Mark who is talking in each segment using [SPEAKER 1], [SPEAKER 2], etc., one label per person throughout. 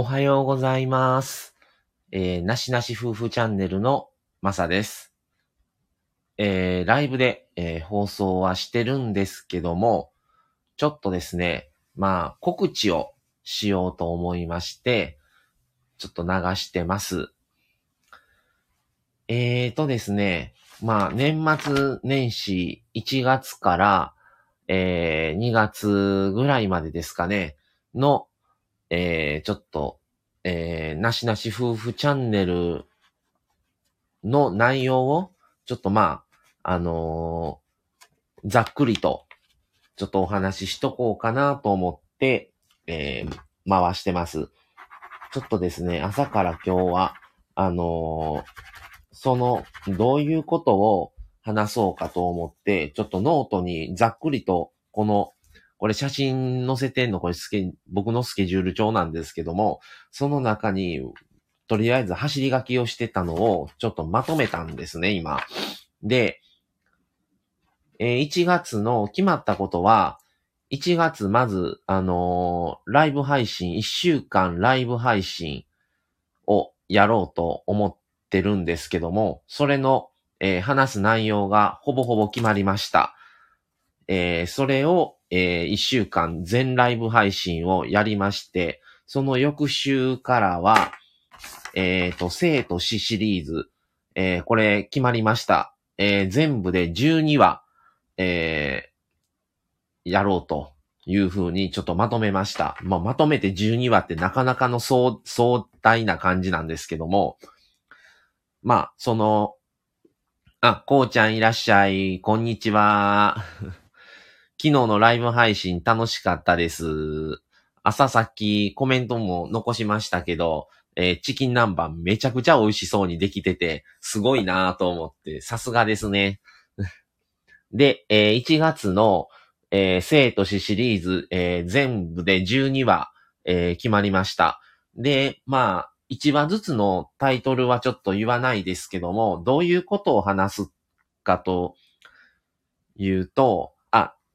[SPEAKER 1] おはようございます。えー、なしなし夫婦チャンネルのまさです。えー、ライブで、えー放送はしてるんですけども、ちょっとですね、まあ、告知をしようと思いまして、ちょっと流してます。えーとですね、まあ、年末年始1月から、えー、2月ぐらいまでですかね、の、えー、ちょっと、えー、なしなし夫婦チャンネルの内容を、ちょっとまあ、あのーざっくりと、ちょっとお話ししとこうかなと思って、えー、回してます。ちょっとですね、朝から今日は、あのーその、どういうことを話そうかと思って、ちょっとノートにざっくりと、この、これ写真載せてんの、これスケ、僕のスケジュール帳なんですけども、その中に、とりあえず走り書きをしてたのを、ちょっとまとめたんですね、今。で、えー1月の決まったことは、1月まず、あのーライブ配信、1週間ライブ配信をやろうと思ってるんですけども、それの、えー話す内容がほぼほぼ決まりました。えーそれを、え1週間全ライブ配信をやりまして、その翌週からは、えっ、と、生と死シリーズ、えーこれ決まりました。えー全部で12話、えーやろうというふうにちょっとまとめました。まあ、まとめて12話ってなかなかの壮壮大な感じなんですけども、まあ、その、あ、こうちゃんいらっしゃい、こんにちは。昨日のライブ配信楽しかったです。朝さっきコメントも残しましたけど、えーチキン南蛮めちゃくちゃ美味しそうにできてて、すごいなぁと思って、さすがですね。で、えー1月の、えー生と死シリーズ、えー全部で12話、えー決まりました。で、まあ、1話ずつのタイトルはちょっと言わないですけども、どういうことを話すかというと、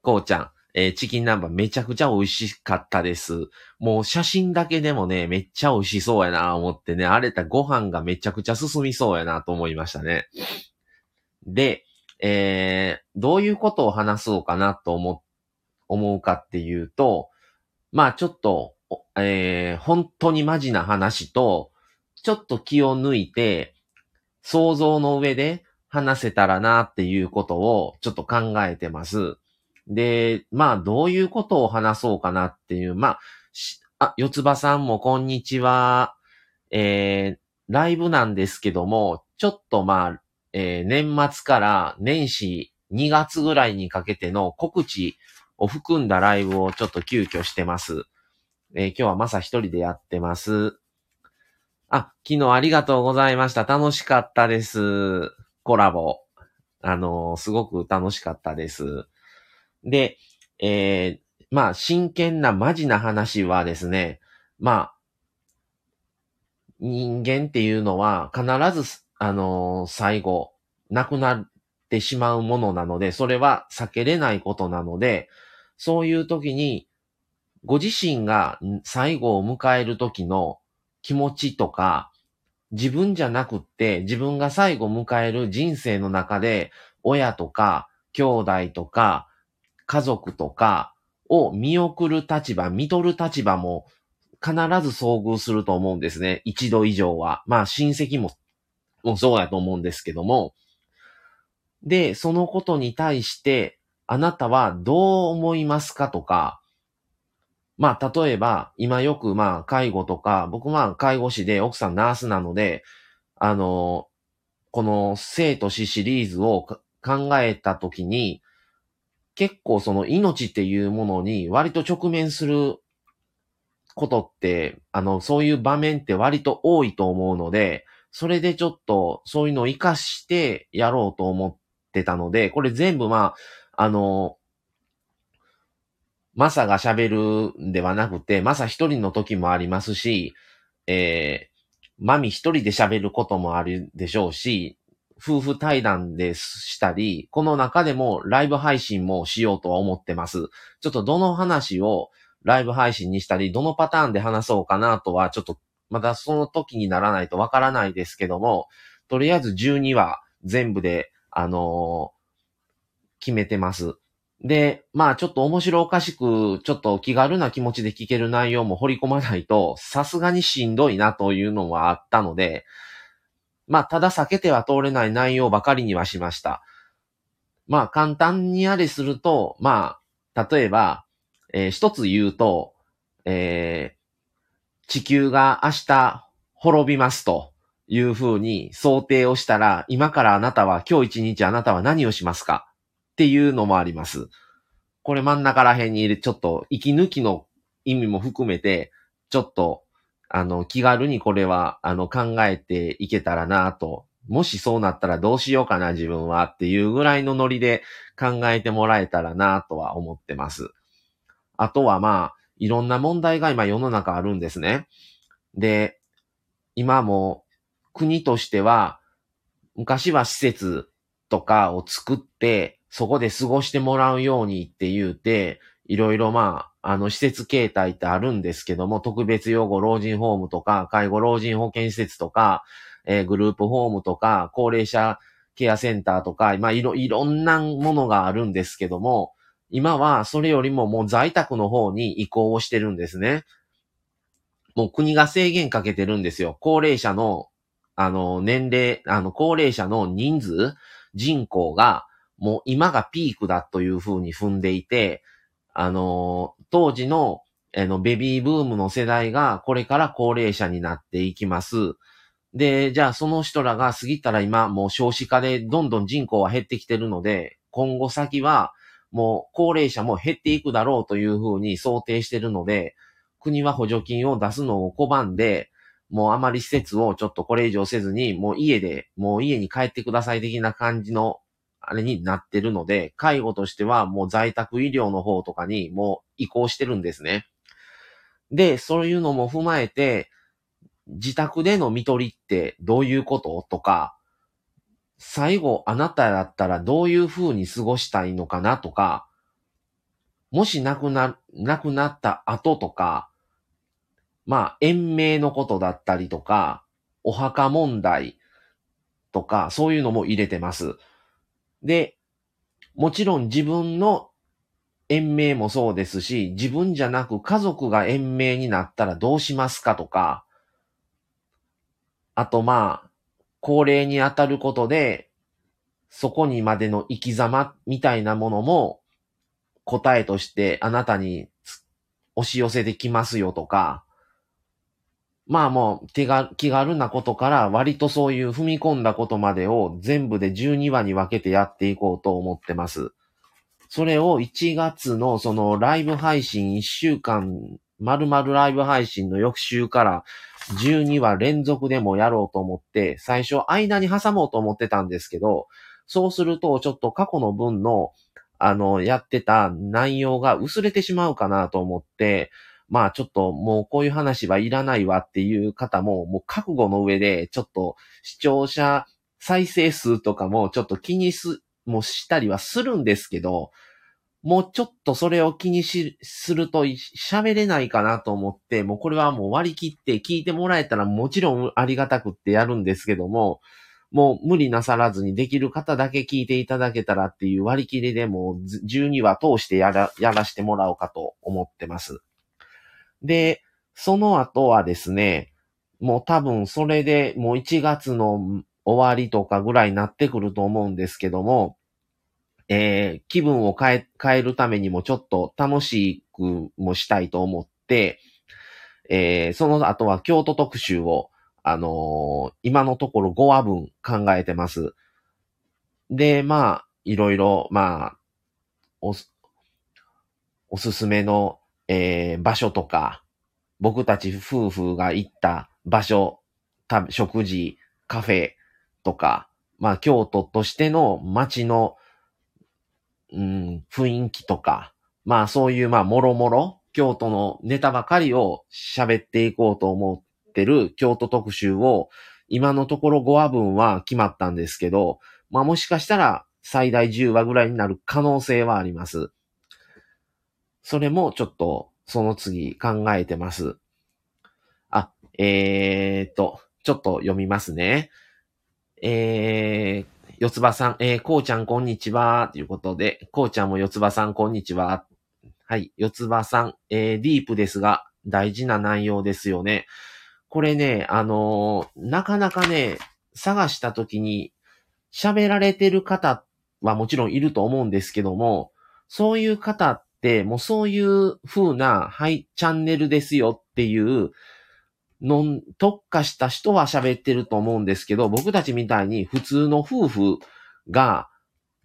[SPEAKER 1] こうちゃん、えーチキン南蛮めちゃくちゃ美味しかったです。もう写真だけでもね、めっちゃ美味しそうやな思ってね、あれたご飯がめちゃくちゃ進みそうやなと思いましたね。で、えー、どういうことを話そうかなと思、思うかっていうと、まあちょっと、えー、本当にマジな話と、ちょっと気を抜いて、想像の上で話せたらなっていうことをちょっと考えてます。で、まあどういうことを話そうかなっていう、まあ、あ、四つ葉さんもこんにちは。えー、ライブなんですけども、ちょっとまあ、えー年末から年始2月ぐらいにかけての告知を含んだライブをちょっと急遽してます。えー今日はまさ一人でやってます。あ、昨日ありがとうございました。楽しかったです。コラボ。あのーすごく楽しかったです。で、えーまあ、真剣なマジな話はですね、まあ、人間っていうのは必ず、あのー最後、亡くなってしまうものなので、それは避けれないことなので、そういう時に、ご自身が最後を迎える時の気持ちとか、自分じゃなくって、自分が最後迎える人生の中で、親とか、兄弟とか、家族とかを見送る立場、見とる立場も必ず遭遇すると思うんですね。一度以上は。まあ親戚も、もそうやと思うんですけども。で、そのことに対して、あなたはどう思いますかとか、まあ、例えば、今よく、まあ、介護とか、僕まあ、介護士で奥さんナースなので、あの、この生と死シリーズを考えたときに、結構その命っていうものに割と直面することって、あの、そういう場面って割と多いと思うので、それでちょっとそういうのを活かしてやろうと思ってたので、これ全部まあ、あの、マサが喋るんではなくて、マサ一人の時もありますし、えー、マミ一人で喋ることもあるでしょうし、夫婦対談でしたり、この中でもライブ配信もしようとは思ってます。ちょっとどの話をライブ配信にしたり、どのパターンで話そうかなとは、ちょっと、まだその時にならないとわからないですけども、とりあえず12話全部で、あのー決めてます。で、まあちょっと面白おかしく、ちょっと気軽な気持ちで聞ける内容も掘り込まないと、さすがにしんどいなというのはあったので、まあただ避けては通れない内容ばかりにはしました。まあ簡単にあれすると、まあ、例えば、えー一つ言うと、えー地球が明日滅びますというふうに想定をしたら、今からあなたは、今日一日あなたは何をしますか？っていうのもあります。これ真ん中ら辺に入れ、ちょっと息抜きの意味も含めて、ちょっと、あの、気軽にこれは、あの、考えていけたらなと。もしそうなったらどうしようかな、自分はっていうぐらいのノリで考えてもらえたらなとは思ってます。あとはまあ、いろんな問題が今世の中あるんですね。で、今も国としては、昔は施設とかを作って、そこで過ごしてもらうようにって言うて、いろいろまあ、あの施設形態ってあるんですけども、特別養護老人ホームとか、介護老人保健施設とか、えーグループホームとか、高齢者ケアセンターとか、まあいろ、いろんなものがあるんですけども、今はそれよりももう在宅の方に移行をしてるんですね。もう国が制限かけてるんですよ。高齢者の、あの、年齢、あの、高齢者の人数、人口が、もう今がピークだというふうに踏んでいて、あの、当時の、あの、ベビーブームの世代がこれから高齢者になっていきます。で、じゃあその人らが過ぎたら今もう少子化でどんどん人口は減ってきてるので、今後先はもう高齢者も減っていくだろうというふうに想定してるので、国は補助金を出すのを拒んで、もうあまり施設をちょっとこれ以上せずに、もう家で、もう家に帰ってください的な感じの、あれになってるので、介護としてはもう在宅医療の方とかにもう移行してるんですね。で、そういうのも踏まえて、自宅での見取りってどういうこととか、最後あなただったらどういう風に過ごしたいのかなとか、もし亡くな、亡くなった後とか、まあ、延命のことだったりとか、お墓問題とか、そういうのも入れてます。で、もちろん自分の延命もそうですし、自分じゃなく家族が延命になったらどうしますかとか、あとまあ、高齢に当たることで、そこにまでの生き様みたいなものも答えとしてあなたに押し寄せてきますよとか、まあもう手が気軽なことから割とそういう踏み込んだことまでを全部で12話に分けてやっていこうと思ってます。それを1月のそのライブ配信1週間、丸々ライブ配信の翌週から12話連続でもやろうと思って、最初間に挟もうと思ってたんですけど、そうするとちょっと過去の分の、あの、やってた内容が薄れてしまうかなと思って、まあちょっともうこういう話はいらないわっていう方も、もう覚悟の上で、ちょっと視聴者再生数とかもちょっと気にす、もしたりはするんですけど、もうちょっとそれを気にし、すると喋れないかなと思って、もうこれはもう割り切って聞いてもらえたらもちろんありがたくってやるんですけども、もう無理なさらずにできる方だけ聞いていただけたらっていう割り切りでもう12話通してやら、やらしてもらおうかと思ってます。で、その後はですね、もう多分それでもう1月の終わりとかぐらいになってくると思うんですけども、えー気分を変え、変えるためにもちょっと楽しくもしたいと思って、えーその後は京都特集を、あのー今のところ5話分考えてます。で、まあ、いろいろ、まあ、おす、おすすめの、えー場所とか、僕たち夫婦が行った場所、食事、カフェとか、まあ、京都としての街の、うん、雰囲気とか、まあ、そういう、まあ、もろもろ、京都のネタばかりを喋っていこうと思ってる京都特集を、今のところ5話分は決まったんですけど、まあ、もしかしたら最大10話ぐらいになる可能性はあります。それもちょっとその次考えてます。あ、えー、っと、ちょっと読みますね。えー、四つ葉さん、えー、こうちゃんこんにちは、ということで、こうちゃんも四つ葉さんこんにちは。はい、四つ葉さん、えー、ディープですが、大事な内容ですよね。これね、あのー、なかなかね、探したときに、喋られてる方はもちろんいると思うんですけども、そういう方っ、もうそういう風な、はい、チャンネルですよっていうの、特化した人は喋ってると思うんですけど、僕たちみたいに普通の夫婦が、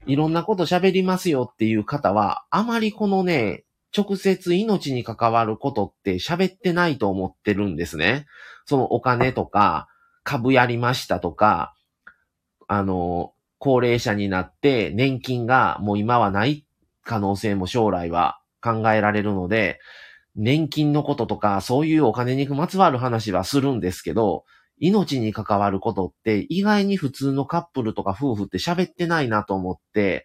[SPEAKER 1] いろんなこと喋りますよっていう方は、あまりこのね、直接命に関わることって喋ってないと思ってるんですね。そのお金とか、株やりましたとか、あの、高齢者になって年金がもう今はない可能性も将来は考えられるので、年金のこととかそういうお金にまつわる話はするんですけど、命に関わることって意外に普通のカップルとか夫婦って喋ってないなと思って、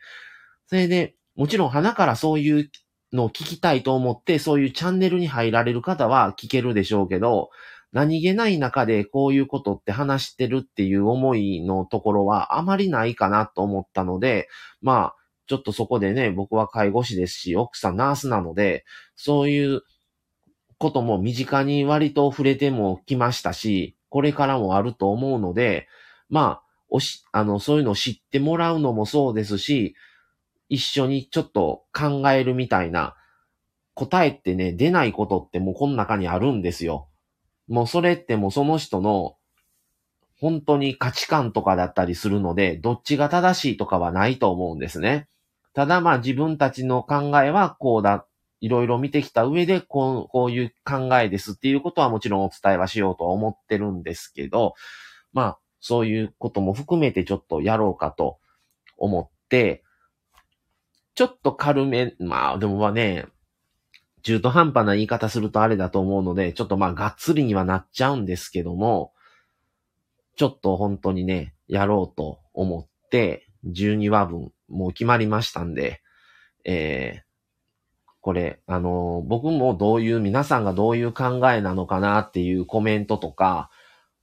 [SPEAKER 1] それで、もちろん花からそういうのを聞きたいと思って、そういうチャンネルに入られる方は聞けるでしょうけど、何気ない中でこういうことって話してるっていう思いのところはあまりないかなと思ったので、まあ、ちょっとそこでね、僕は介護士ですし、奥さんナースなので、そういうことも身近に割と触れてもきましたし、これからもあると思うので、まあ、おし、あの、そういうのを知ってもらうのもそうですし、一緒にちょっと考えるみたいな、答えってね、出ないことってもうこの中にあるんですよ。もうそれってもうその人の本当に価値観とかだったりするので、どっちが正しいとかはないと思うんですね。ただまあ自分たちの考えはこうだ、いろいろ見てきた上でこうこういう考えですっていうことはもちろんお伝えはしようとは思ってるんですけど、まあそういうことも含めてちょっとやろうかと思って、ちょっと軽め、まあでもまあね、中途半端な言い方するとあれだと思うので、ちょっとまあがっつりにはなっちゃうんですけども、ちょっと本当にね、やろうと思って、12話分、もう決まりましたんで、えー、これ、あのー、僕もどういう、皆さんがどういう考えなのかなっていうコメントとか、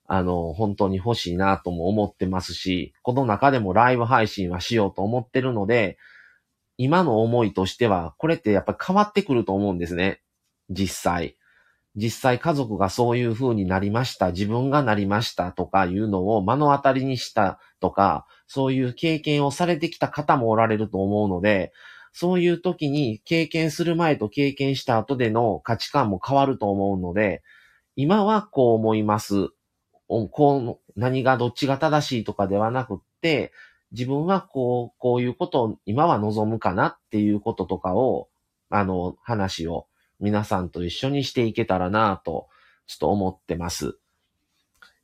[SPEAKER 1] あのー、本当に欲しいなとも思ってますし、この中でもライブ配信はしようと思ってるので、今の思いとしては、これってやっぱ変わってくると思うんですね。実際。実際家族がそういう風になりました、自分がなりましたとかいうのを目の当たりにしたとか、そういう経験をされてきた方もおられると思うので、そういう時に経験する前と経験した後での価値観も変わると思うので、今はこう思います。こう、何がどっちが正しいとかではなくって、自分はこう、こういうことを今は望むかなっていうこととかを、あの、話を皆さんと一緒にしていけたらなと、ちょっと思ってます。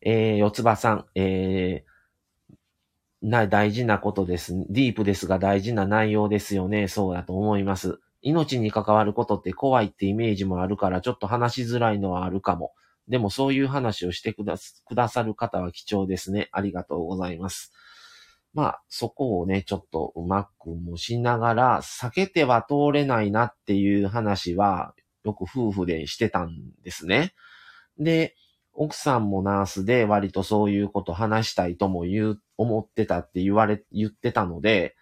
[SPEAKER 1] えー、四つ葉さん、えー、な、大事なことです。ディープですが大事な内容ですよね。そうだと思います。命に関わることって怖いってイメージもあるから、ちょっと話しづらいのはあるかも。でもそういう話をしてくだくださる方は貴重ですね。ありがとうございます。まあ、そこをね、ちょっとうまくもしながら、避けては通れないなっていう話は、よく夫婦でしてたんですね。で、奥さんもナースで割とそういうこと話したいとも言う、思ってたって言われ、言ってたので、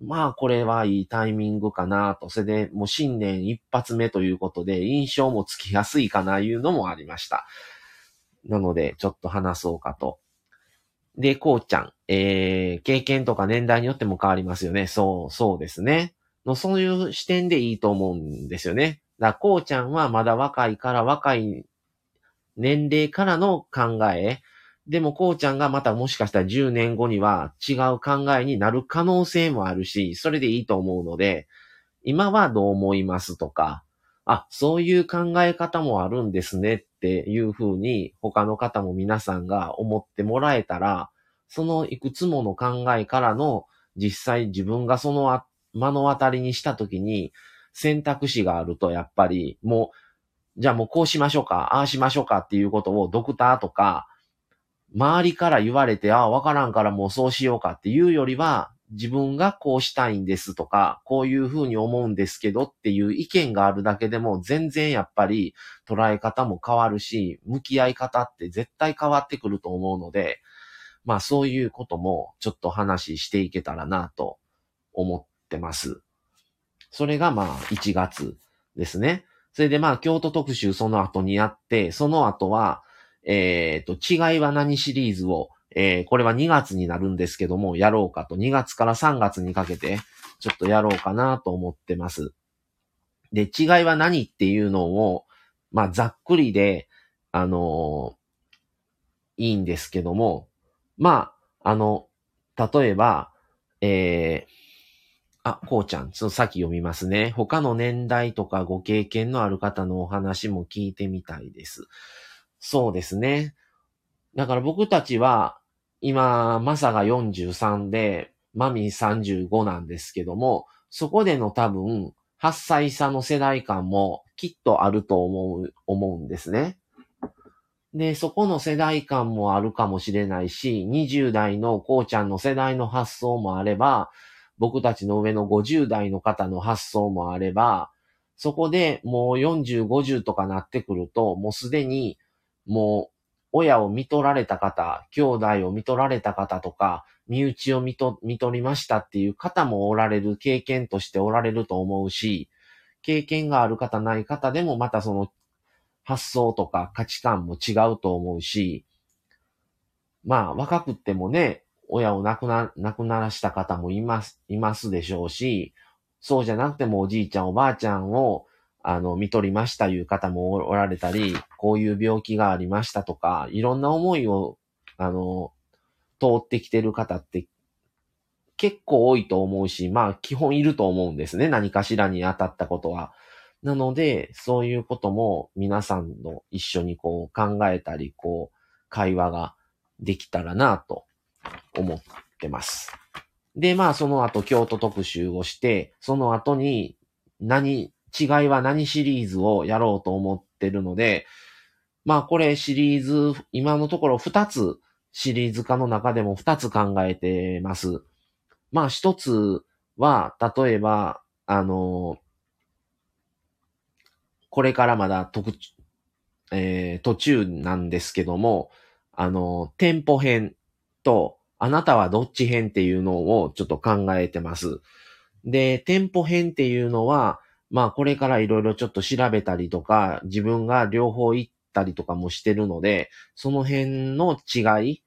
[SPEAKER 1] まあこれはいいタイミングかなと。それでもう新年一発目ということで印象もつきやすいかないうのもありました。なのでちょっと話そうかとで、こうちゃん、えー、経験とか年代によっても変わりますよね。そう、そうですね。の、そういう視点でいいと思うんですよね。だ、こうちゃんはまだ若いから若い年齢からの考え。でも、こうちゃんがまたもしかしたら10年後には違う考えになる可能性もあるし、それでいいと思うので、今はどう思いますとか、あ、そういう考え方もあるんですねっていうふうに他の方も皆さんが思ってもらえたら、そのいくつもの考えからの実際自分がその目の当たりにしたときに選択肢があるとやっぱりもう、じゃあもうこうしましょうか、ああしましょうかっていうことをドクターとか周りから言われて、ああ、わからんからもうそうしようかっていうよりは、自分がこうしたいんですとか、こういうふうに思うんですけどっていう意見があるだけでも全然やっぱり捉え方も変わるし、向き合い方って絶対変わってくると思うので、まあそういうこともちょっと話していけたらなと思ってます。それがまあ1月ですね。それでまあ京都特集その後にやって、その後は、えっ、ー、と、違いは何シリーズをえー、これは2月になるんですけども、やろうかと、2月から3月にかけて、ちょっとやろうかなと思ってます。で、違いは何っていうのを、まあ、ざっくりで、あのー、いいんですけども、まあ、あの、例えば、えー、あ、こうちゃん、ちょっと先読みますね。他の年代とかご経験のある方のお話も聞いてみたいです。そうですね。だから僕たちは、今、マサが43で、マミ35なんですけども、そこでの多分、8歳差の世代間もきっとあると思う、思うんですね。で、そこの世代間もあるかもしれないし、20代のこうちゃんの世代の発想もあれば、僕たちの上の50代の方の発想もあれば、そこでもう40、50とかなってくると、もうすでに、もう親を見取られた方、兄弟を見取られた方とか、身内を見と見取りましたっていう方もおられる、経験としておられると思うし、経験がある方ない方でもまたその発想とか価値観も違うと思うし、まあ若くってもね、親を亡くな、亡くならした方もいます、いますでしょうし、そうじゃなくてもおじいちゃんおばあちゃんをあの、見取りましたいう方もおられたり、こういう病気がありましたとか、いろんな思いを、あの、通ってきてる方って結構多いと思うし、まあ基本いると思うんですね。何かしらに当たったことは。なので、そういうことも皆さんの一緒にこう考えたり、こう、会話ができたらなと思ってます。で、まあその後京都特集をして、その後に何、違いは何シリーズをやろうと思ってるので、まあこれシリーズ、今のところ2つシリーズ化の中でも2つ考えてます。まあ1つは、例えば、あの、これからまだ特、えー、途中なんですけども、あの、店舗編と、あなたはどっち編っていうのをちょっと考えてます。で、店舗編っていうのは、まあこれからいろいろちょっと調べたりとか、自分が両方行ったりとかもしてるので、その辺の違い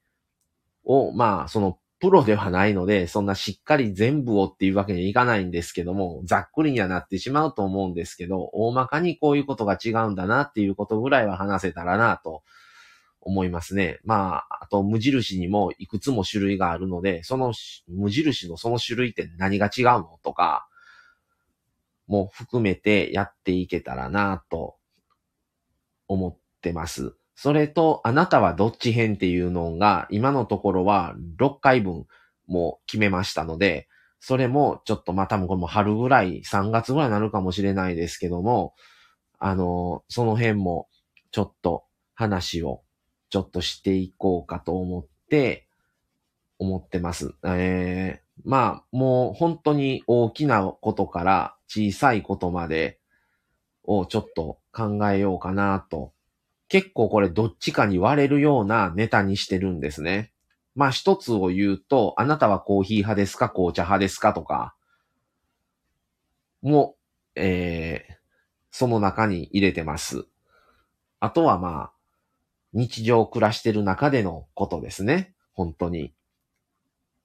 [SPEAKER 1] を、まあそのプロではないので、そんなしっかり全部をっていうわけにはいかないんですけども、ざっくりにはなってしまうと思うんですけど、大まかにこういうことが違うんだなっていうことぐらいは話せたらなと思いますね。まあ、あと無印にもいくつも種類があるので、その無印のその種類って何が違うのとか、も含めてやっていけたらなと思ってます。それと、あなたはどっち編っていうのが、今のところは6回分も決めましたので、それもちょっとまあ多分これも春ぐらい、3月ぐらいになるかもしれないですけども、あの、その辺もちょっと話をちょっとしていこうかと思って、思ってます。えー、まあ、もう本当に大きなことから小さいことまでをちょっと考えようかなと。結構これどっちかに割れるようなネタにしてるんですね。まあ一つを言うと、あなたはコーヒー派ですか？紅茶派ですか？とか、も、えー、その中に入れてます。あとはまあ、日常暮らしてる中でのことですね。本当に。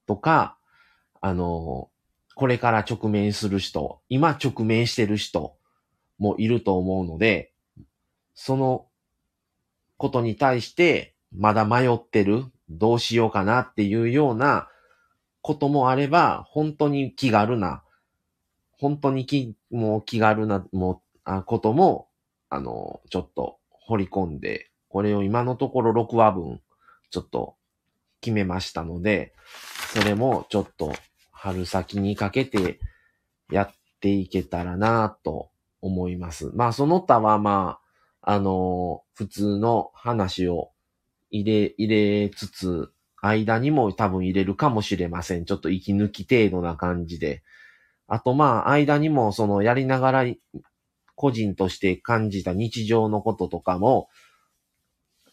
[SPEAKER 1] とか、あの、これから直面する人、今直面してる人もいると思うので、そのことに対してまだ迷ってる、どうしようかなっていうようなこともあれば、本当に気軽な、本当に気、もう気軽な、もうあことも、あの、ちょっと掘り込んで、これを今のところ6話分、ちょっと決めましたので、それもちょっと春先にかけてやっていけたらなと思います。まあその他はまあ、あのー、普通の話を入れ、入れつつ、間にも多分入れるかもしれません。ちょっと息抜き程度な感じで。あとまあ、間にもそのやりながら個人として感じた日常のこととかも、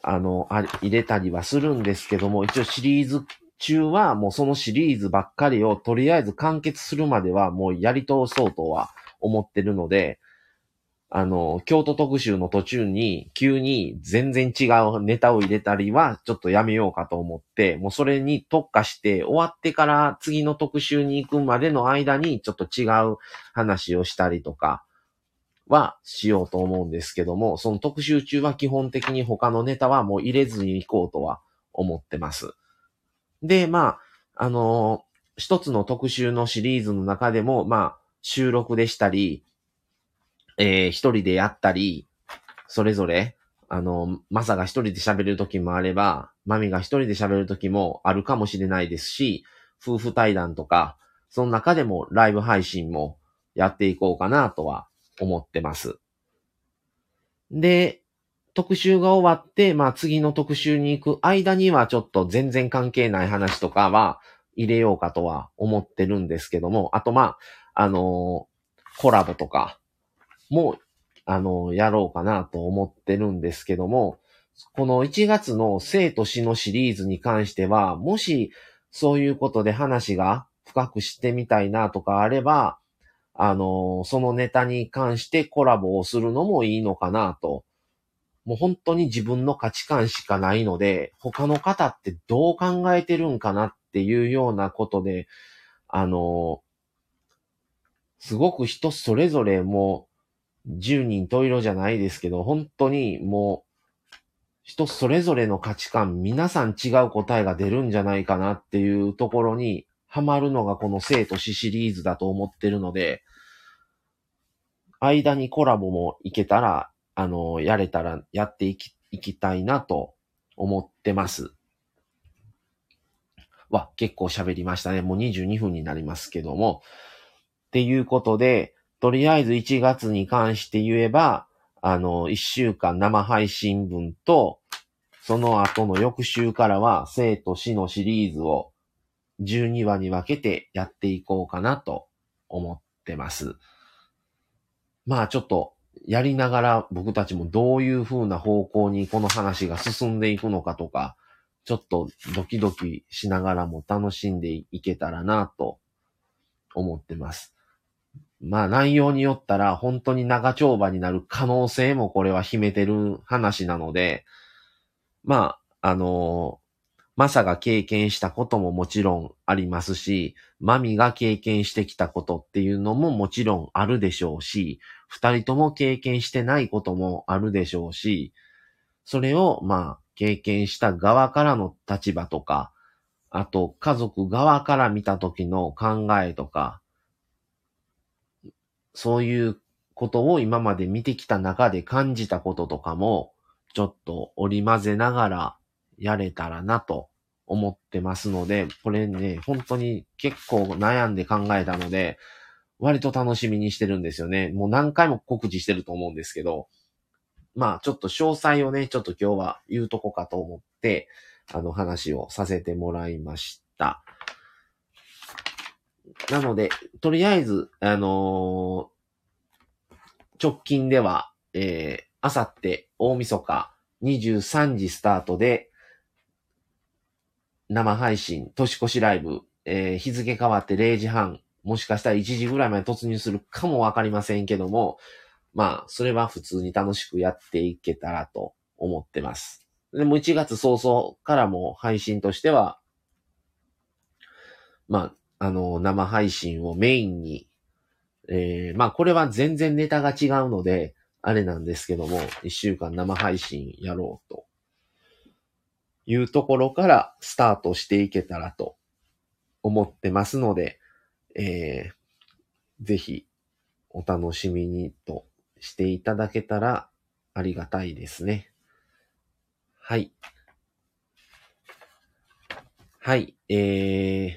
[SPEAKER 1] あの、あ入れたりはするんですけども、一応シリーズ中はもうそのシリーズばっかりをとりあえず完結するまではもうやり通そうとは思ってるので、あの、京都特集の途中に急に全然違うネタを入れたりはちょっとやめようかと思って、もうそれに特化して終わってから次の特集に行くまでの間にちょっと違う話をしたりとかはしようと思うんですけども、その特集中は基本的に他のネタはもう入れずに行こうとは思ってます。で、まあ、あの一つの特集のシリーズの中でも、まあ、収録でしたり、えー、一人でやったり、それぞれ、あの、マサが一人で喋る時もあれば、マミが一人で喋る時もあるかもしれないですし、夫婦対談とか、その中でもライブ配信もやっていこうかなとは思ってます。で、特集が終わって、まあ次の特集に行く間にはちょっと全然関係ない話とかは入れようかとは思ってるんですけども、あとまあ、あのー、コラボとかも、あのー、やろうかなと思ってるんですけども、この1月の生と死のシリーズに関しては、もしそういうことで話が深くしてみたいなとかあれば、あの、そのネタに関してコラボをするのもいいのかなと。もう本当に自分の価値観しかないので、他の方ってどう考えてるんかなっていうようなことで、あの、すごく人それぞれもう10人十色じゃないですけど、本当にもう人それぞれの価値観、皆さん違う答えが出るんじゃないかなっていうところにハマるのがこの生と死シリーズだと思ってるので、間にコラボもいけたらあの、やれたらやっていき、いきたいなと思ってます。わ、結構喋りましたね。もう22分になりますけども。っていうことで、とりあえず1月に関して言えば、あの、1週間生配信分と、その後の翌週からは、生と死のシリーズを12話に分けてやっていこうかなと思ってます。まあちょっとやりながら僕たちもどういう風な方向にこの話が進んでいくのかとか、ちょっとドキドキしながらも楽しんでいけたらなと思ってます。まあ内容によったら本当に長丁場になる可能性もこれは秘めてる話なので、まあ、あのマサが経験したことももちろんありますし、マミが経験してきたことっていうのももちろんあるでしょうし、二人とも経験してないこともあるでしょうし、それをまあ経験した側からの立場とか、あと家族側から見た時の考えとか、そういうことを今まで見てきた中で感じたこととかも、ちょっと織り交ぜながらやれたらなと思ってますので、これね、本当に結構悩んで考えたので、割と楽しみにしてるんですよね。もう何回も告知してると思うんですけど、まあちょっと詳細をね、ちょっと今日は言うとこかと思って、あの話をさせてもらいました。なので、とりあえず、あのー、直近では、えー、あさって大晦日23時スタートで、生配信、年越しライブ、えー、日付変わって0時半、もしかしたら1時ぐらいまで突入するかもわかりませんけども、まあ、それは普通に楽しくやっていけたらと思ってます。でも1月早々からも配信としては、まあ、あの、生配信をメインに、えー、まあこれは全然ネタが違うので、あれなんですけども、1週間生配信やろうというところからスタートしていけたらと思ってますので、えー、ぜひお楽しみにとしていただけたらありがたいですね。はい。はい。えー、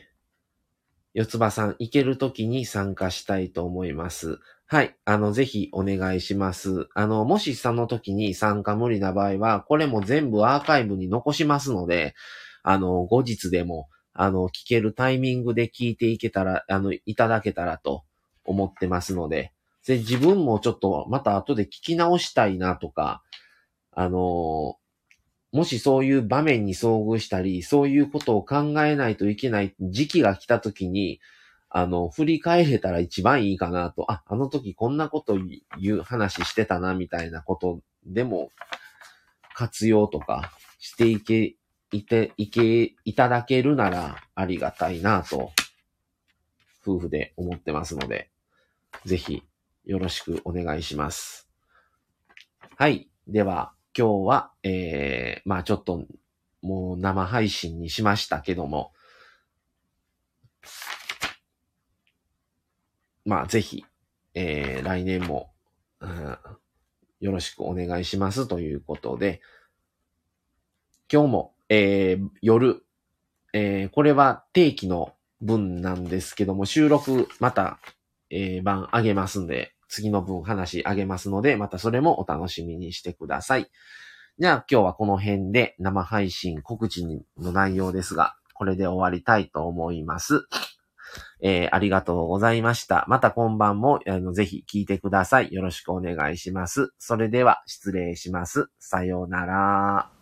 [SPEAKER 1] 四つ葉さん、行けるときに参加したいと思います。はい。あの、ぜひお願いします。あの、もしその時に参加無理な場合は、これも全部アーカイブに残しますので、あの、後日でも、あの、聞けるタイミングで聞いていけたら、あの、いただけたらと思ってますので、で、自分もちょっとまた後で聞き直したいなとか、あのもしそういう場面に遭遇したり、そういうことを考えないといけない時期が来た時に、あの、振り返れたら一番いいかなと、あ、あの時こんなこと言う話してたな、みたいなことでも、活用とかしていけ、いて、いけ、いただけるならありがたいなと、夫婦で思ってますので、ぜひよろしくお願いします。はい。では、今日は、えー、まあちょっと、もう生配信にしましたけども、まあぜひ、えー、来年も、うん、よろしくお願いしますということで、今日も、えー、夜、えー、これは定期の分なんですけども、収録また、えー、番あげますんで、次の分話あげますので、またそれもお楽しみにしてください。じゃあ今日はこの辺で生配信告知の内容ですが、これで終わりたいと思います。えー、ありがとうございました。また今晩も、あの、ぜひ聞いてください。よろしくお願いします。それでは、失礼します。さようなら。